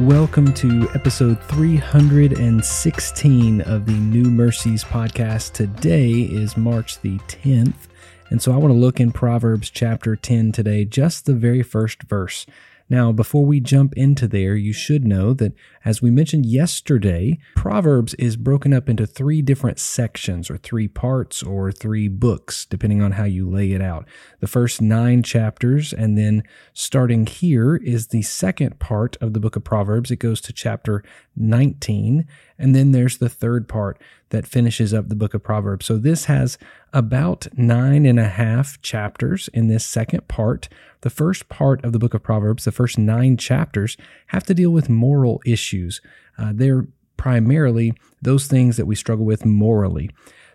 Welcome to episode 316 of the New Mercies podcast. Today is March the 10th, and so I want to look in Proverbs chapter 10 today, just the very first verse. Now, before we jump into there, you should know that, as we mentioned yesterday, Proverbs is broken up into three different sections, or three parts, or three books, depending on how you lay it out. The first nine chapters, and then starting here is the second part of the book of Proverbs. It goes to chapter 19, and then there's the third part that finishes up the book of Proverbs. So this has about nine and a half chapters in this second part. The first part of the book of Proverbs, the first nine chapters, have to deal with moral issues. Uh, they're primarily those things that we struggle with morally.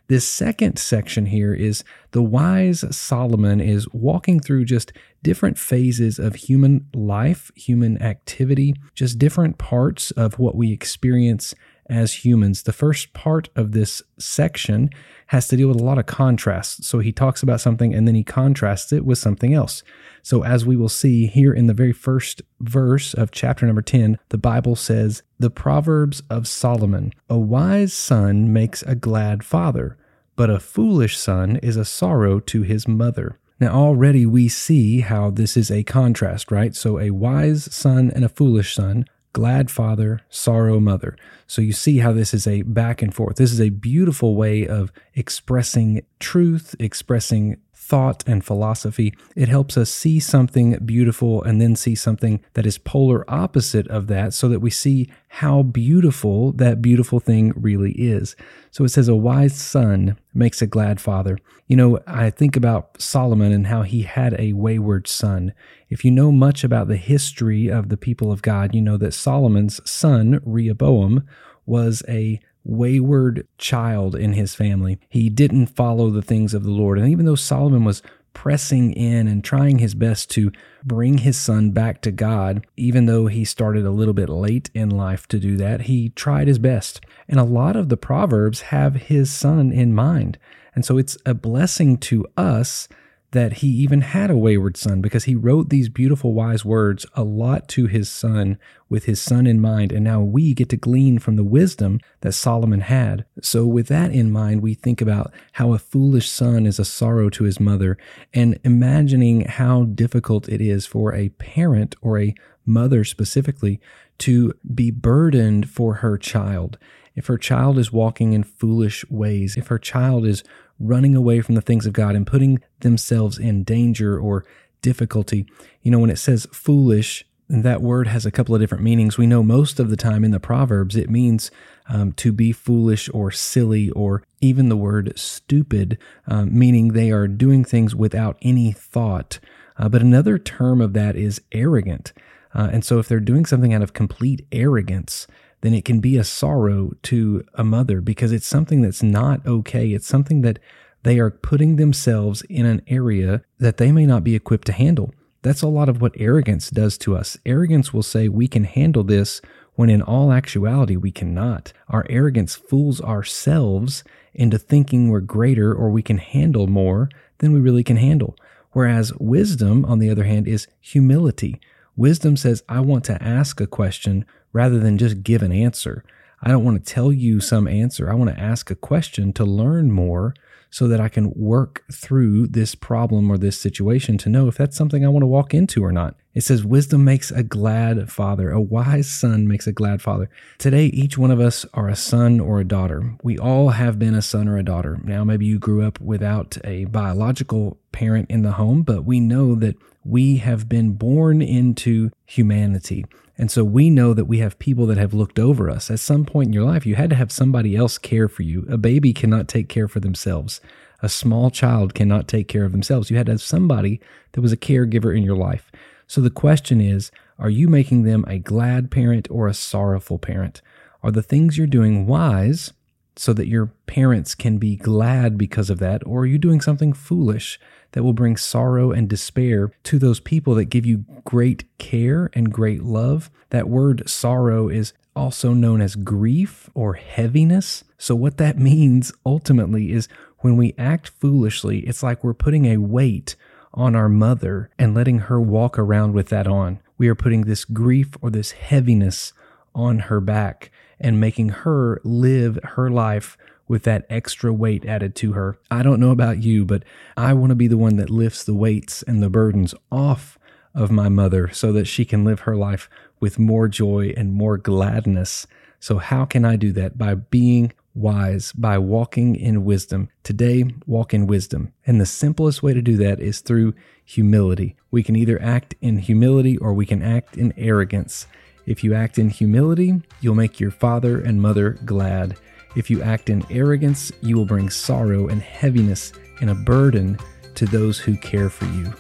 This second section here is the wise Solomon is walking through just different phases of human life, human activity, just different parts of what we experience as humans. The first part of this section has to deal with a lot of contrasts. So he talks about something and then he contrasts it with something else. So, as we will see here in the very first verse of chapter number 10, the Bible says, The Proverbs of Solomon A wise son makes a glad father, but a foolish son is a sorrow to his mother. Now, already we see how this is a contrast, right? So, a wise son and a foolish son glad father, sorrow mother. So you see how this is a back and forth. This is a beautiful way of expressing truth, expressing thought and philosophy. It helps us see something beautiful and then see something that is polar opposite of that so that we see how beautiful that beautiful thing really is. So it says, A wise son makes a glad father. You know, I think about Solomon and how he had a wayward son. If you know much about the history of the people of God, you know that Solomon's son, Rehoboam, was a wayward child in his family. He didn't follow the things of the Lord. And even though Solomon was pressing in and trying his best to bring his son back to God, even though he started a little bit late in life to do that, he tried his best. And a lot of the Proverbs have his son in mind. And so it's a blessing to us that he even had a wayward son because he wrote these beautiful, wise words a lot to his son with his son in mind. And now we get to glean from the wisdom that Solomon had. So, with that in mind, we think about how a foolish son is a sorrow to his mother and imagining how difficult it is for a parent or a mother specifically to be burdened for her child. If her child is walking in foolish ways, if her child is running away from the things of God and putting themselves in danger or difficulty. You know, when it says foolish, that word has a couple of different meanings. We know most of the time in the Proverbs it means um, to be foolish or silly, or even the word stupid, um, meaning they are doing things without any thought. Uh, but another term of that is arrogant. Uh, and so if they're doing something out of complete arrogance, then it can be a sorrow to a mother because it's something that's not okay. It's something that they are putting themselves in an area that they may not be equipped to handle. That's a lot of what arrogance does to us. Arrogance will say we can handle this when in all actuality we cannot. Our arrogance fools ourselves into thinking we're greater or we can handle more than we really can handle. Whereas wisdom, on the other hand, is humility. Wisdom says, I want to ask a question rather than just give an answer. I don't want to tell you some answer. I want to ask a question to learn more so that I can work through this problem or this situation to know if that's something I want to walk into or not. It says, Wisdom makes a glad father. A wise son makes a glad father. Today, each one of us are a son or a daughter. We all have been a son or a daughter. Now, maybe you grew up without a biological parent in the home, but we know that we have been born into humanity. And so we know that we have people that have looked over us. At some point in your life, you had to have somebody else care for you. A baby cannot take care for themselves. A small child cannot take care of themselves. You had to have somebody that was a caregiver in your life. So the question is are you making them a glad parent or a sorrowful parent? Are the things you're doing wise so that your parents can be glad because of that? Or are you doing something foolish that will bring sorrow and despair to those people that give you great care and great love. That word sorrow is also known as grief or heaviness. So, what that means ultimately is when we act foolishly, it's like we're putting a weight on our mother and letting her walk around with that on. we are putting this grief or this heaviness on her back and making her live her life with that extra weight added to her. I don't know about you, but I want to be the one that lifts the weights and the burdens off of my mother so that she can live her life with more joy and more gladness. So, how can I do that? By being wise, by walking in wisdom. Today, walk in wisdom. And the simplest way to do that is through humility. We can either act in humility or we can act in arrogance. If you act in humility, you'll make your father and mother glad. If you act in arrogance, you will bring sorrow and heaviness and a burden to those who care for you.